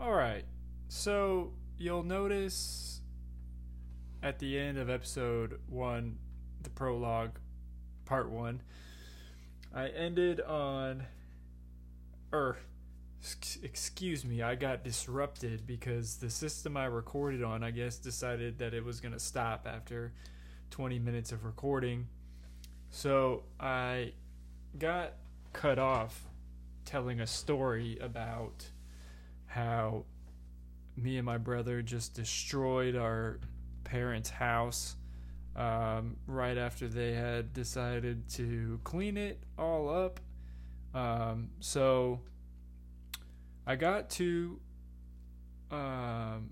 All right. So you'll notice at the end of episode one, the prologue, part one, I ended on, er, or excuse me, I got disrupted because the system I recorded on, I guess, decided that it was going to stop after 20 minutes of recording. So I got cut off telling a story about how me and my brother just destroyed our parents' house um, right after they had decided to clean it all up. Um, so I got to um,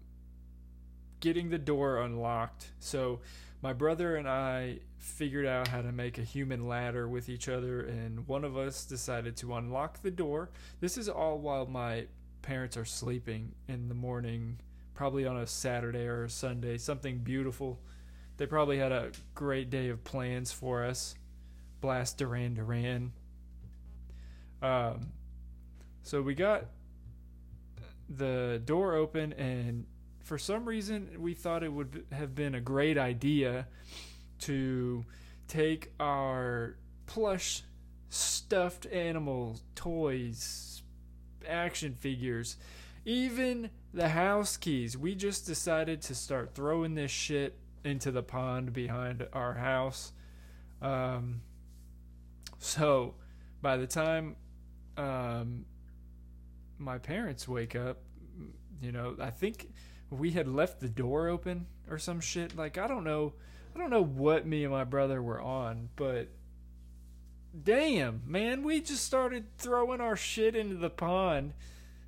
getting the door unlocked. So my brother and I figured out how to make a human ladder with each other, and one of us decided to unlock the door. This is all while my parents are sleeping in the morning, probably on a Saturday or a Sunday, something beautiful. They probably had a great day of plans for us. Blast Duran Duran. Um, so we got the door open, and for some reason, we thought it would have been a great idea to take our plush stuffed animal toys, action figures, even the house keys. We just decided to start throwing this shit into the pond behind our house. Um, so by the time um, my parents wake up, you know, I think we had left the door open or some shit. Like I don't know I don't know what me and my brother were on, but damn, man, we just started throwing our shit into the pond.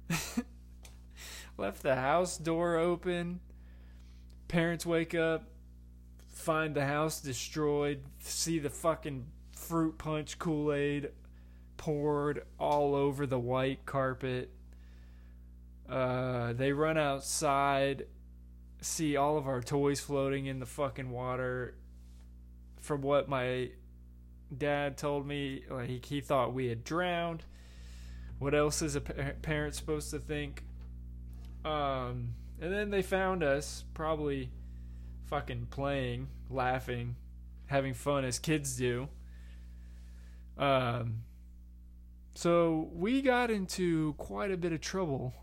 Left the house door open. Parents wake up, find the house destroyed, see the fucking fruit punch Kool Aid poured all over the white carpet. Uh, they run outside see all of our toys floating in the fucking water. From what my dad told me, like he thought we had drowned. What else is a parent supposed to think? Um, and then they found us probably fucking playing, laughing, having fun as kids do. Um, so we got into quite a bit of trouble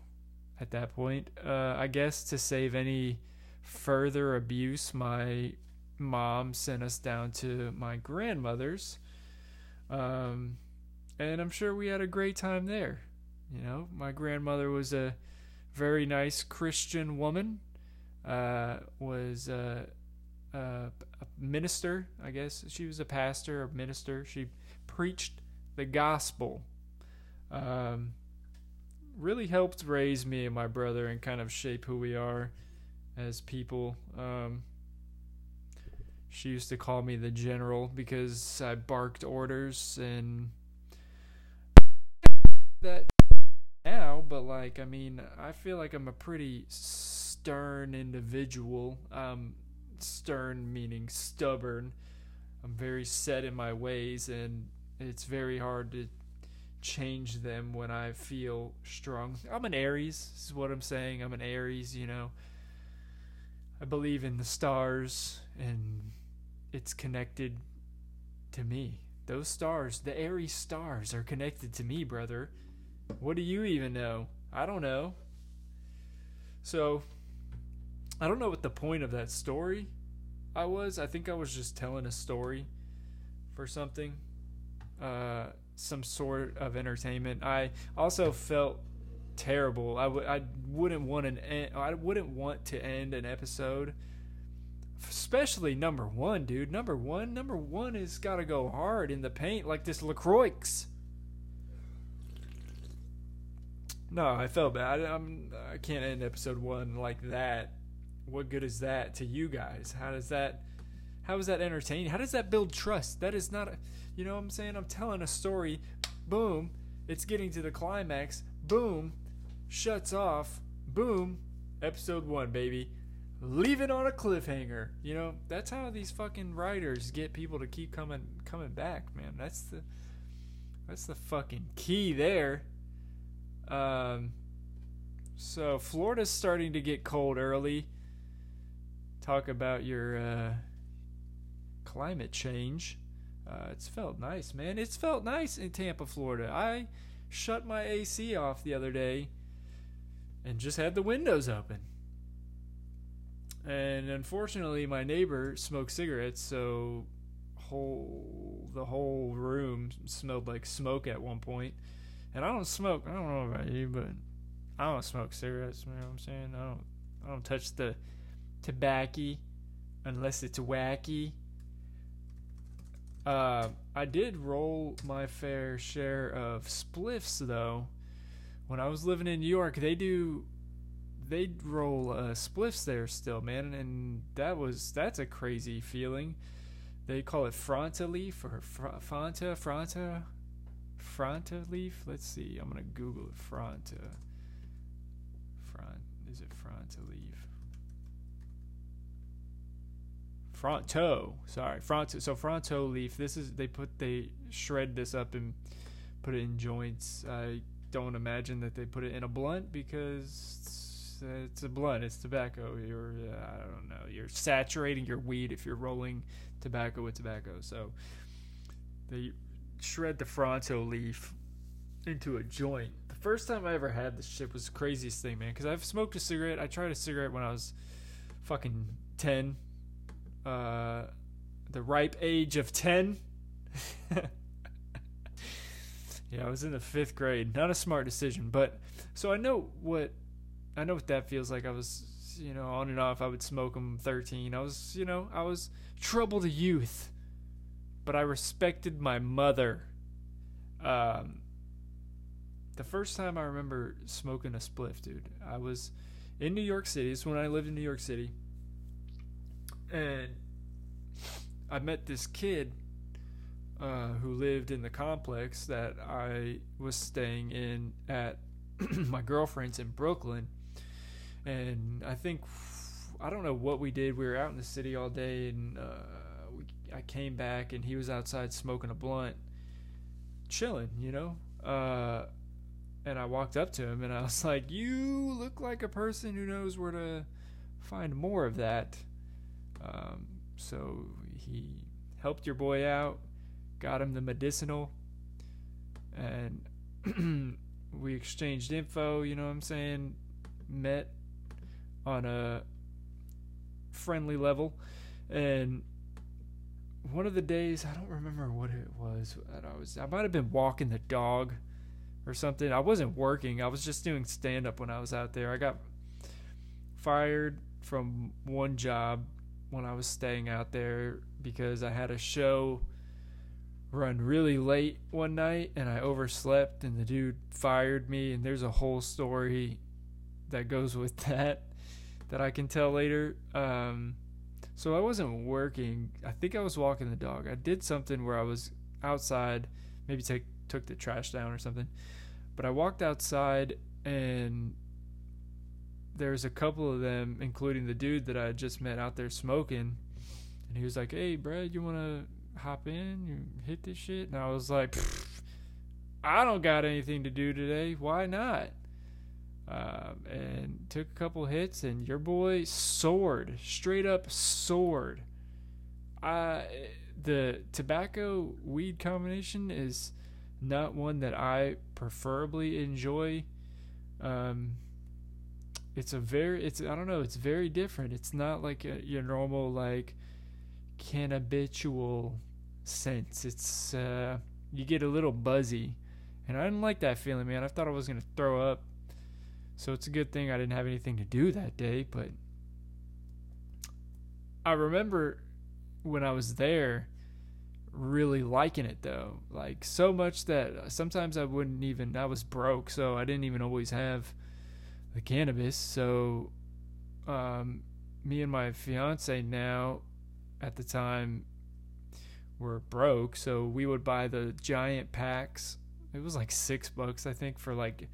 at that point. Uh, I guess to save any further abuse, my mom sent us down to my grandmother's. Um, and I'm sure we had a great time there. You know, my grandmother was a very nice Christian woman, uh, was a, a, a, minister, I guess. She was a pastor, a minister. She preached the gospel. Um, really helped raise me and my brother and kind of shape who we are as people. Um, she used to call me the general because I barked orders and that now, but like, I mean, I feel like I'm a pretty stern individual. Um, stern meaning stubborn. I'm very set in my ways, and it's very hard to change them when I feel strong. I'm an Aries, is what I'm saying. I'm an Aries, you know. I believe in the stars and it's connected to me. Those stars, the Aries stars, are connected to me, brother. What do you even know? I don't know. So, I don't know what the point of that story I was. I think I was just telling a story for something, uh, some sort of entertainment. I also felt terrible. I w- I wouldn't want an en- I wouldn't want to end an episode, especially number one, dude. Number one, number one has got to go hard in the paint like this LaCroix. No, I felt bad. I'm I can't end episode one like that. What good is that to you guys? How does that? How is that entertaining? How does that build trust? That is not a. You know what I'm saying? I'm telling a story. Boom. It's getting to the climax. Boom shuts off. Boom, episode one, baby. Leave it on a cliffhanger. You know, that's how these fucking writers get people to keep coming coming back, man. That's the that's the fucking key there. Um So Florida's starting to get cold early. Talk about your uh, climate change. Uh, it's felt nice, man. It's felt nice in Tampa, Florida. I shut my AC off the other day and just had the windows open. And unfortunately, my neighbor smoked cigarettes, so whole the whole room smelled like smoke at one point. And I don't smoke. I don't know about you, but I don't smoke cigarettes. You know what I'm saying? I don't. I don't touch the tobacco unless it's wacky. Uh, I did roll my fair share of spliffs though. When I was living in New York, they do they roll uh, spliffs there still, man, and that was that's a crazy feeling. They call it Fronta leaf or fr- Fanta, Fronta, Fronta leaf. Let's see. I'm gonna Google it. Fronta. Front is it Fronta leaf? Fronto. Sorry, Fronto. So Fronto leaf. This is they put they shred this up and put it in joints. I don't imagine that they put it in a blunt because it's, a blunt. It's tobacco. You're uh, I don't know. You're saturating your weed if you're rolling tobacco with tobacco. So they shred the Fronto leaf into a joint. The first time I ever had this shit was the craziest thing, man. Because I've smoked a cigarette. I tried a cigarette when I was fucking ten. Uh, the ripe age of ten. yeah, I was in the fifth grade. Not a smart decision, but so I know what I know what that feels like. I was, you know, on and off. I would smoke them. Thirteen. I was, you know, I was troubled youth, but I respected my mother. Um, the first time I remember smoking a spliff, dude, I was in New York City. It's when I lived in New York City, and I met this kid uh, who lived in the complex that I was staying in at my girlfriend's in Brooklyn, and I think I don't know what we did. We were out in the city all day, and uh, we, I came back, and he was outside smoking a blunt, chilling, you know. Uh, and I walked up to him, and I was like, "You look like a person who knows where to find more of that." Um, so he helped your boy out, got him the medicinal, and we exchanged info. You know what I'm saying? Met on a friendly level. And one of the days, I don't remember what it was. I was I might have been walking the dog or something. I wasn't working. I was just doing stand up when I was out there. I got fired from one job when I was staying out there because I had a show run really late one night and I overslept and the dude fired me and there's a whole story that goes with that that I can tell later. Um, so I wasn't working. I think I was walking the dog. I did something where I was outside, maybe take took the trash down or something. But I walked outside and there's a couple of them, including the dude that I had just met out there smoking. And he was like, "Hey, Brad, you want to hop in? You hit this shit?" And I was like, "I don't got anything to do today. Why not?" Um, and took a couple hits, and your boy soared, straight up soared. The tobacco weed combination is not one that I preferably enjoy. Um, it's a very it's I don't know it's very different. It's not like a, your normal like cannabitual sense. It's uh, you get a little buzzy, and I didn't like that feeling, man. I thought I was gonna throw up. So it's a good thing I didn't have anything to do that day, but I remember when I was there really liking it though. Like so much that sometimes I wouldn't even I was broke, so I didn't even always have the cannabis. So um me and my fiance now at the time were broke, so we would buy the giant packs. It was like 6 bucks I think for like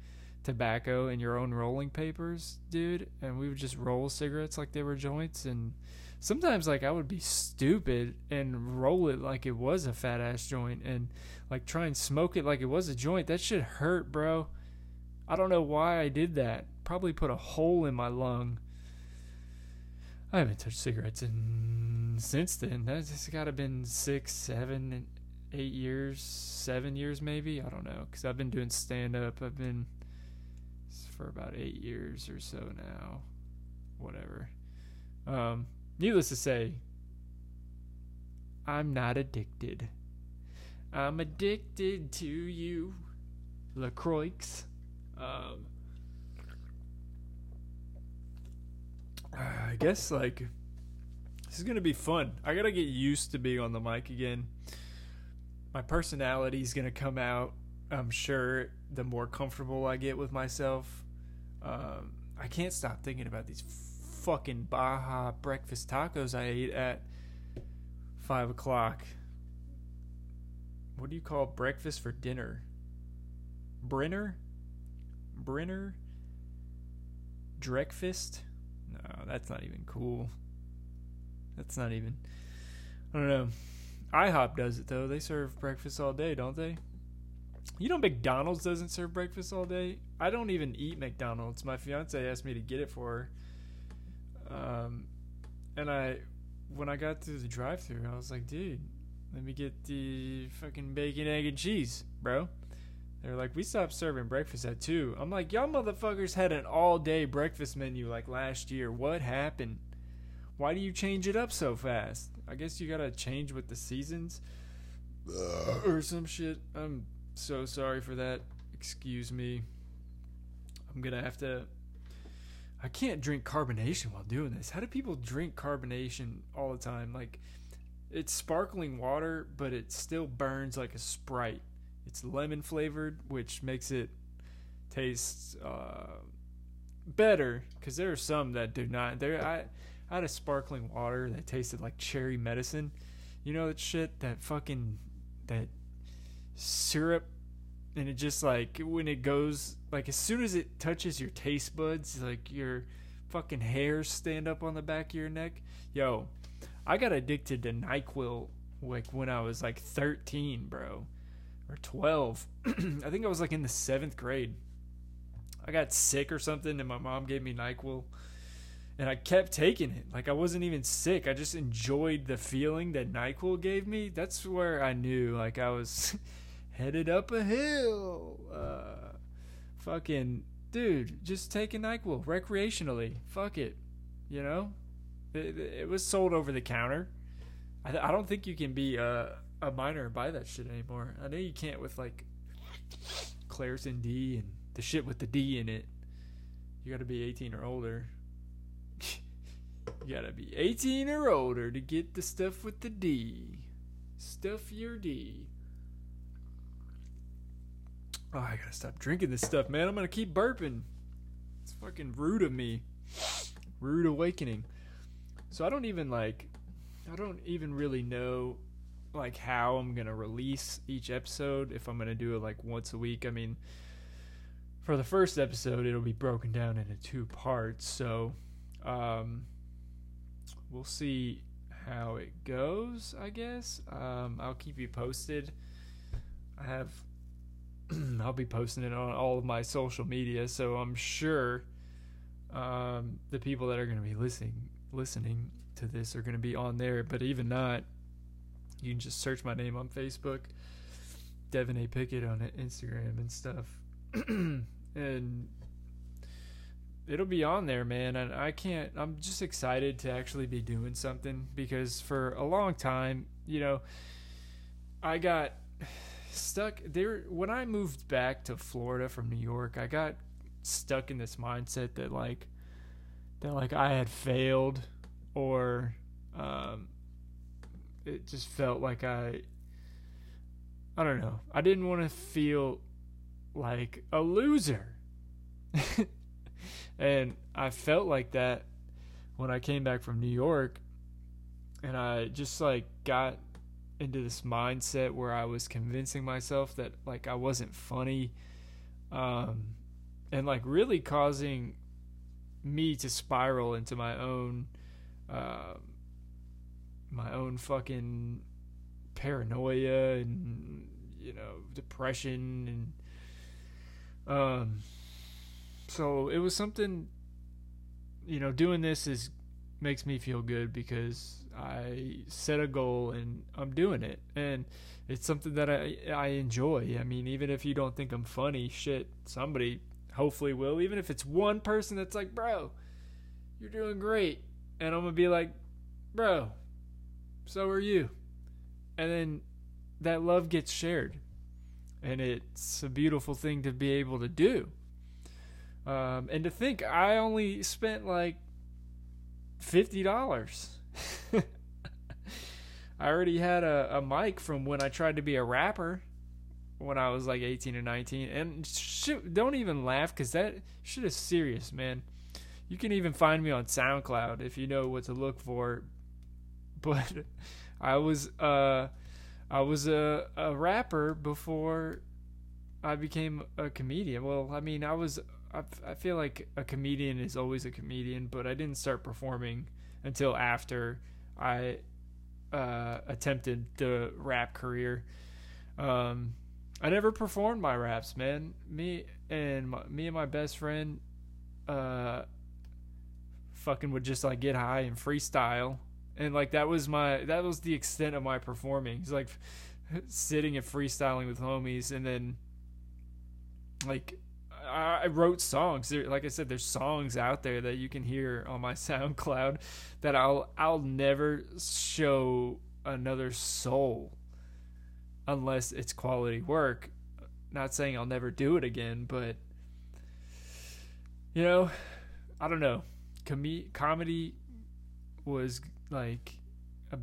tobacco and your own rolling papers, dude, and we would just roll cigarettes like they were joints and sometimes like I would be stupid and roll it like it was a fat ass joint and like try and smoke it like it was a joint. That shit hurt, bro. I don't know why I did that. probably put a hole in my lung. I haven't touched cigarettes in since then. That's got to been six, seven, eight years, seven years maybe. I don't know because I've been doing stand up. I've been for about eight years or so now. Whatever. Um, needless to say, I'm not addicted. I'm addicted to you, LaCroix. Um, I guess like this is gonna be fun. I gotta get used to being on the mic again. My personality is gonna come out. I'm sure the more comfortable I get with myself. Um, I can't stop thinking about these fucking Baja breakfast tacos I ate at five o'clock. What do you call breakfast for dinner? Brenner? Brenner? Dreckfast? No, that's not even cool. That's not even. I don't know. IHOP does it though. They serve breakfast all day, don't they? You know, McDonald's doesn't serve breakfast all day. I don't even eat McDonald's. My fiance asked me to get it for her. Um, and I, when I got through the drive-through, I was like, dude, let me get the fucking bacon, egg, and cheese, bro. They're like, we stopped serving breakfast at two. I'm like, y'all motherfuckers had an all-day breakfast menu like last year. What happened? Why do you change it up so fast? I guess you gotta change with the seasons or some shit. I'm so sorry for that. Excuse me. I'm gonna have to. I can't drink carbonation while doing this. How do people drink carbonation all the time? Like, it's sparkling water, but it still burns like a Sprite. It's lemon flavored, which makes it taste uh, better. Because there are some that do not. There, I, I had a sparkling water that tasted like cherry medicine. You know that shit, that fucking that syrup, and it just like when it goes like as soon as it touches your taste buds, like your fucking hairs stand up on the back of your neck. Yo, I got addicted to Nyquil like when I was like 13, bro, or 12. I think I was like in the seventh grade. I got sick or something, and my mom gave me Nyquil, and I kept taking it. Like I wasn't even sick. I just enjoyed the feeling that Nyquil gave me. That's where I knew like I was headed up a hill. Uh, fucking dude, just taking Nyquil recreationally. Fuck it, you know. It, it was sold over the counter. I, I don't think you can be a, a minor and buy that shit anymore. I know you can't with like Claritin D and the shit with the D in it. You got to be 18 or older. you got to be 18 or older to get the stuff with the D. Stuff your D. Oh, I gotta stop drinking this stuff, man. I'm gonna keep burping. It's fucking rude of me. Rude awakening. So I don't even like I don't even really know like how I'm gonna release each episode if I'm gonna do it like once a week. I mean for the first episode it'll be broken down into two parts, so um we'll see how it goes, I guess. Um I'll keep you posted. I have I'll be posting it on all of my social media, so I'm sure um, the people that are going to be listening listening to this are going to be on there. But even not, you can just search my name on Facebook, Devin A Pickett on Instagram and stuff, and it'll be on there, man. And I can't. I'm just excited to actually be doing something because for a long time, you know, I got stuck there when I moved back to Florida from New York. I got stuck in this mindset that like that like I had failed or um it just felt like I I don't know. I didn't want to feel like a loser. and I felt like that when I came back from New York and I just like got into this mindset where I was convincing myself that like I wasn't funny um and like really causing me to spiral into my own uh, my own fucking paranoia and you know depression and um so it was something you know doing this is makes me feel good because I set a goal and I'm doing it and it's something that I I enjoy. I mean, even if you don't think I'm funny, shit, somebody hopefully will. Even if it's one person that's like, "Bro, you're doing great." And I'm going to be like, "Bro, so are you." And then that love gets shared. And it's a beautiful thing to be able to do. Um, and to think I only spent like fifty dollars. I already had a, a mic from when I tried to be a rapper when I was like 18 or 19. And shoot, don't even laugh because that shit is serious, man. You can even find me on SoundCloud if you know what to look for. But I was uh I was a, a rapper before I became a comedian. Well, I mean, I was I, I feel like a comedian is always a comedian, but I didn't start performing until after I uh, attempted the rap career. Um, I never performed my raps, man. Me and my, me and my best friend, uh, fucking would just like get high and freestyle, and like that was my that was the extent of my performing. It's like sitting and freestyling with homies, and then like I wrote songs. Like I said, there's songs out there that you can hear on my SoundCloud that I'll I'll never show another soul unless it's quality work. Not saying I'll never do it again, but you know, I don't know. Com- comedy was like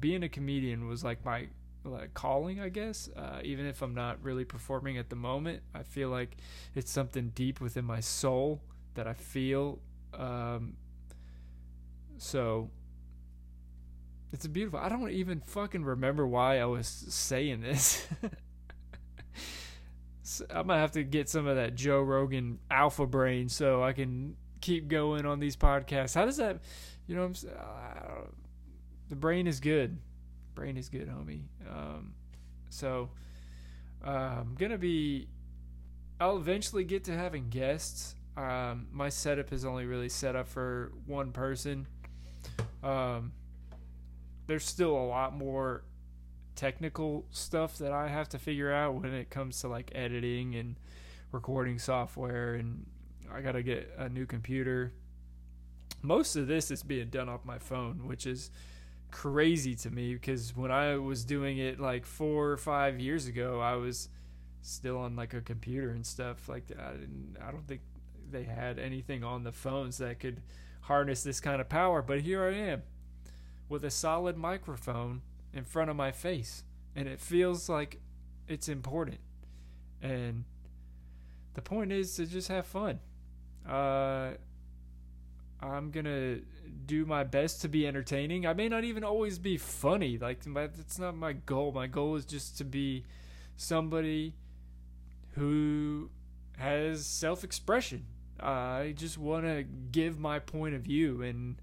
being a comedian was like my like calling, I guess. Uh, even if I'm not really performing at the moment, I feel like it's something deep within my soul that I feel. Um, so it's beautiful. I don't even fucking remember why I was saying this. so I'm gonna have to get some of that Joe Rogan alpha brain so I can keep going on these podcasts. How does that? You know, I'm, uh, the brain is good brain is good, homie. Um, so uh, I'm gonna be. I'll eventually get to having guests. Um, my setup is only really set up for one person. Um, there's still a lot more technical stuff that I have to figure out when it comes to like editing and recording software, and I gotta get a new computer. Most of this is being done off my phone, which is crazy to me because when I was doing it like four or five years ago, I was still on like a computer and stuff like that. And I don't think they had anything on the phones that could harness this kind of power. But here I am with a solid microphone in front of my face, and it feels like it's important. And the point is to just have fun. Uh, I'm gonna do my best to be entertaining. I may not even always be funny. Like that's not my goal. My goal is just to be somebody who has self-expression. Uh, I just want to give my point of view, and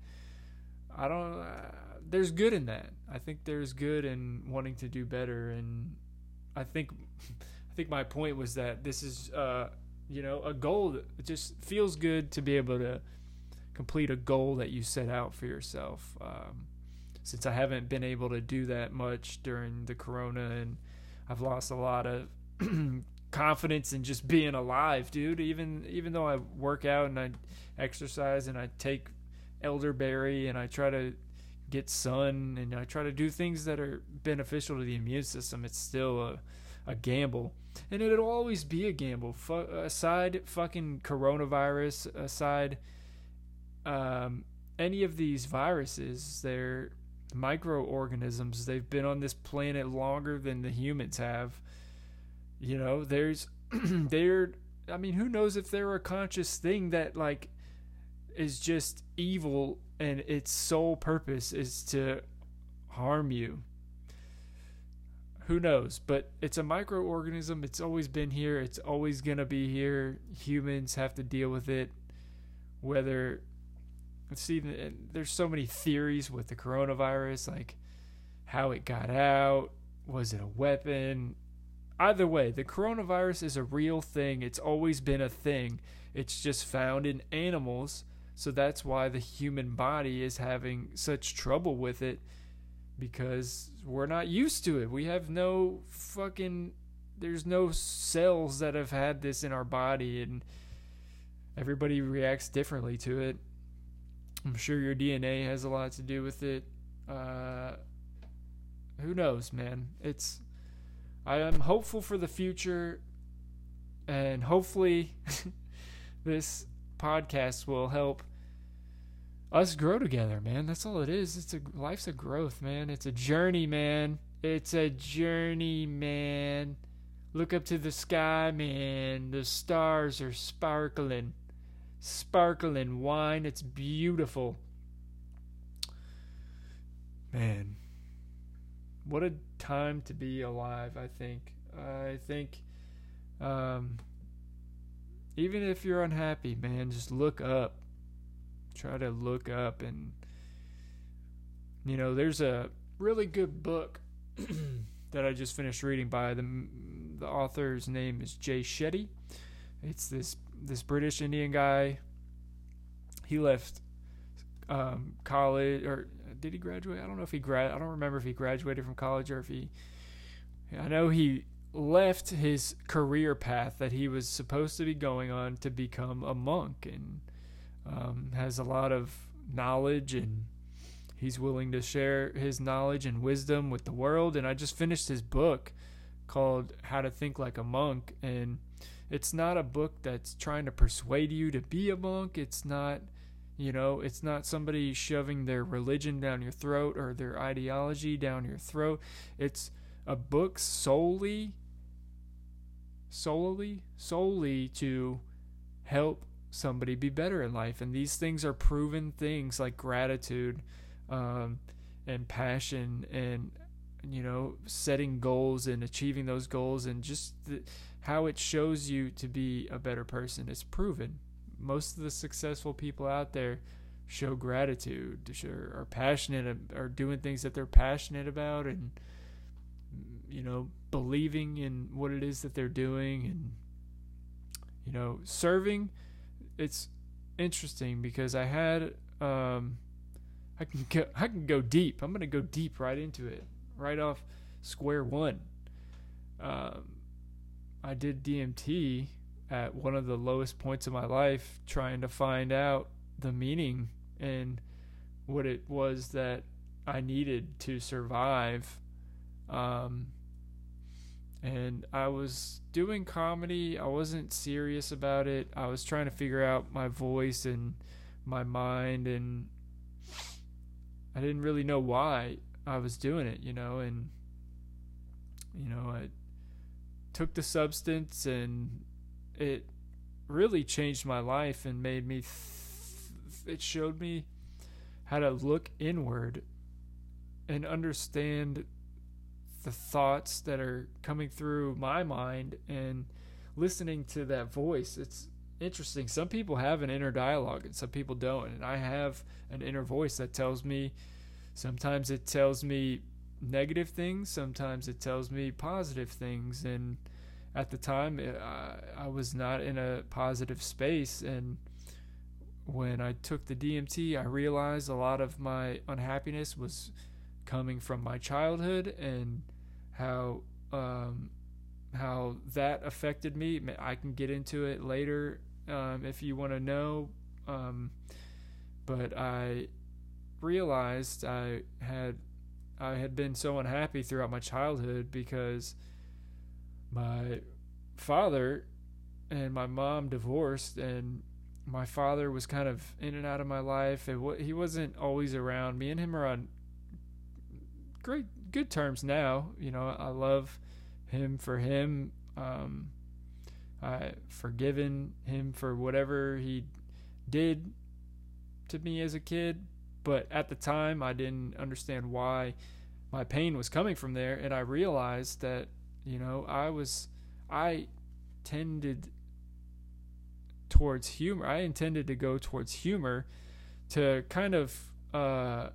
I don't. Uh, there's good in that. I think there's good in wanting to do better, and I think, I think my point was that this is, uh, you know, a goal that just feels good to be able to complete a goal that you set out for yourself. Um, since I haven't been able to do that much during the corona, and I've lost a lot of confidence in just being alive, dude. Even even though I work out and I exercise and I take elderberry and I try to get sun and I try to do things that are beneficial to the immune system, it's still a a gamble. And it'll always be a gamble. Aside fucking coronavirus, aside um, any of these viruses, they're microorganisms. They've been on this planet longer than the humans have. You know, there's, they're, I mean, who knows if they're a conscious thing that, like, is just evil and its sole purpose is to harm you. Who knows? But it's a microorganism. It's always been here. It's always going to be here. Humans have to deal with it, whether see there's so many theories with the coronavirus like how it got out was it a weapon either way the coronavirus is a real thing it's always been a thing It's just found in animals. So that's why the human body is having such trouble with it because we're not used to it. We have no fucking there's no cells that have had this in our body and everybody reacts differently to it. I'm sure your DNA has a lot to do with it. Uh, who knows, man? It's I am hopeful for the future and hopefully this podcast will help us grow together, man. That's all it is. It's a life's a growth, man. It's a journey, man. It's a journey, man. Look up to the sky, man. The stars are sparkling. Sparkling wine. It's beautiful. Man. What a time to be alive, I think. I think um, even if you're unhappy, man, just look up. Try to look up and you know, there's a really good book that I just finished reading by the the author's name is Jay Shetty. It's this this British Indian guy. He left um, college, or did he graduate? I don't know if he grad. I don't remember if he graduated from college or if he. I know he left his career path that he was supposed to be going on to become a monk, and um, has a lot of knowledge and he's willing to share his knowledge and wisdom with the world. And I just finished his book called How to Think Like a Monk. And it's not a book that's trying to persuade you to be a monk. It's not, you know, it's not somebody shoving their religion down your throat or their ideology down your throat. It's a book solely, solely, solely to help somebody be better in life. And these things are proven things like gratitude um, and passion and you know setting goals and achieving those goals and just the, how it shows you to be a better person. It's proven most of the successful people out there show gratitude are passionate are doing things that they're passionate about and you know believing in what it is that they're doing and you know serving it's interesting because i had um I can go I can go deep. I'm gonna go deep right into it, right off square one. Um, I did DMT at one of the lowest points of my life, trying to find out the meaning and what it was that I needed to survive. Um, and I was doing comedy. I wasn't serious about it. I was trying to figure out my voice and my mind and I didn't really know why I was doing it, you know, and you know, I took the substance and it really changed my life and made me th- it showed me how to look inward and understand the thoughts that are coming through my mind and listening to that voice it's interesting. Some people have an inner dialogue and some people don't. And I have an inner voice that tells me sometimes it tells me negative things, sometimes it tells me positive things. And at the time, it, uh, I was not in a positive space. And when I took the DMT, I realized a lot of my unhappiness was coming from my childhood and how um, how that affected me. I can get into it later um, if you want to know. Um, but I realized I had I had been so unhappy throughout my childhood because my father and my mom divorced and my father was kind of in and out of my life. And he wasn't always around. Me and him are on great good terms now. You know i love him for him. Um, I forgiven him for whatever he did to me as a kid, but at the time I didn't understand why my pain was coming from there and I realized that, you know, I was I tended towards humor. I intended to go towards humor to kind of uh,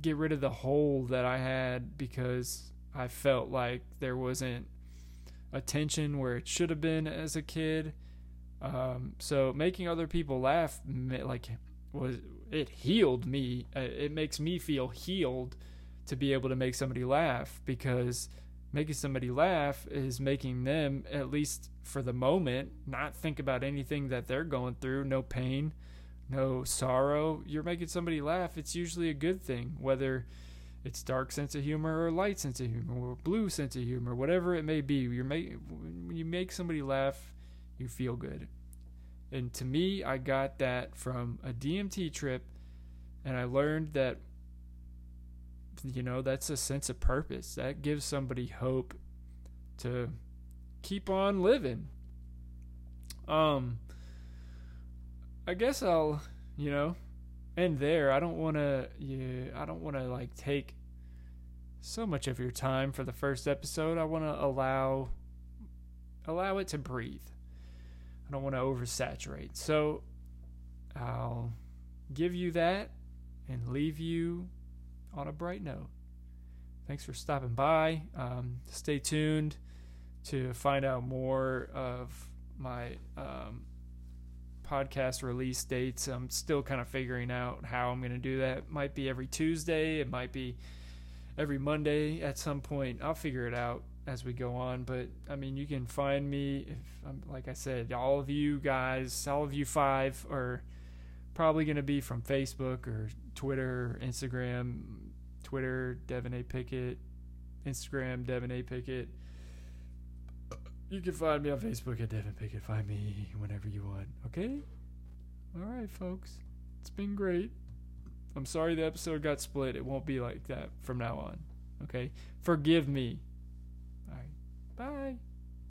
get rid of the hole that I had because I felt like there wasn't attention where it should have been as a kid. Um, so making other people laugh, like, was it healed me. Uh, it makes me feel healed to be able to make somebody laugh because making somebody laugh is making them at least for the moment not think about anything that they're going through. No pain no sorrow. You're making somebody laugh. It's usually a good thing whether it's dark sense of humor or light sense of humor or blue sense of humor whatever it may be. You're make, when you make somebody laugh you feel good and to me i got that from a dmt trip and i learned that you know that's a sense of purpose. That gives somebody hope to keep on living. Um i guess i'll you know end there. I don't want to yeah i don't want to like take so much of your time for the first episode. I want to allow allow it to breathe i don't want to oversaturate so i'll give you that and leave you on a bright note. Thanks for stopping by. Um, stay tuned to find out more of my um, podcast release dates. I'm still kind of figuring out how I'm going to do that. It might be every Tuesday, it might be every Monday at some point. I'll figure it out as we go on. But I mean, you can find me if I'm like I said, all of you guys, all of you five are probably going to be from Facebook or Twitter, Instagram, Twitter, Devin A. Pickett, Instagram, Devin A. Pickett. You can find me on Facebook at Devin Pickett. Find me whenever you want. Okay? All right, folks. It's been great. I'm sorry the episode got split. It won't be like that from now on. Okay? Forgive me. Bye.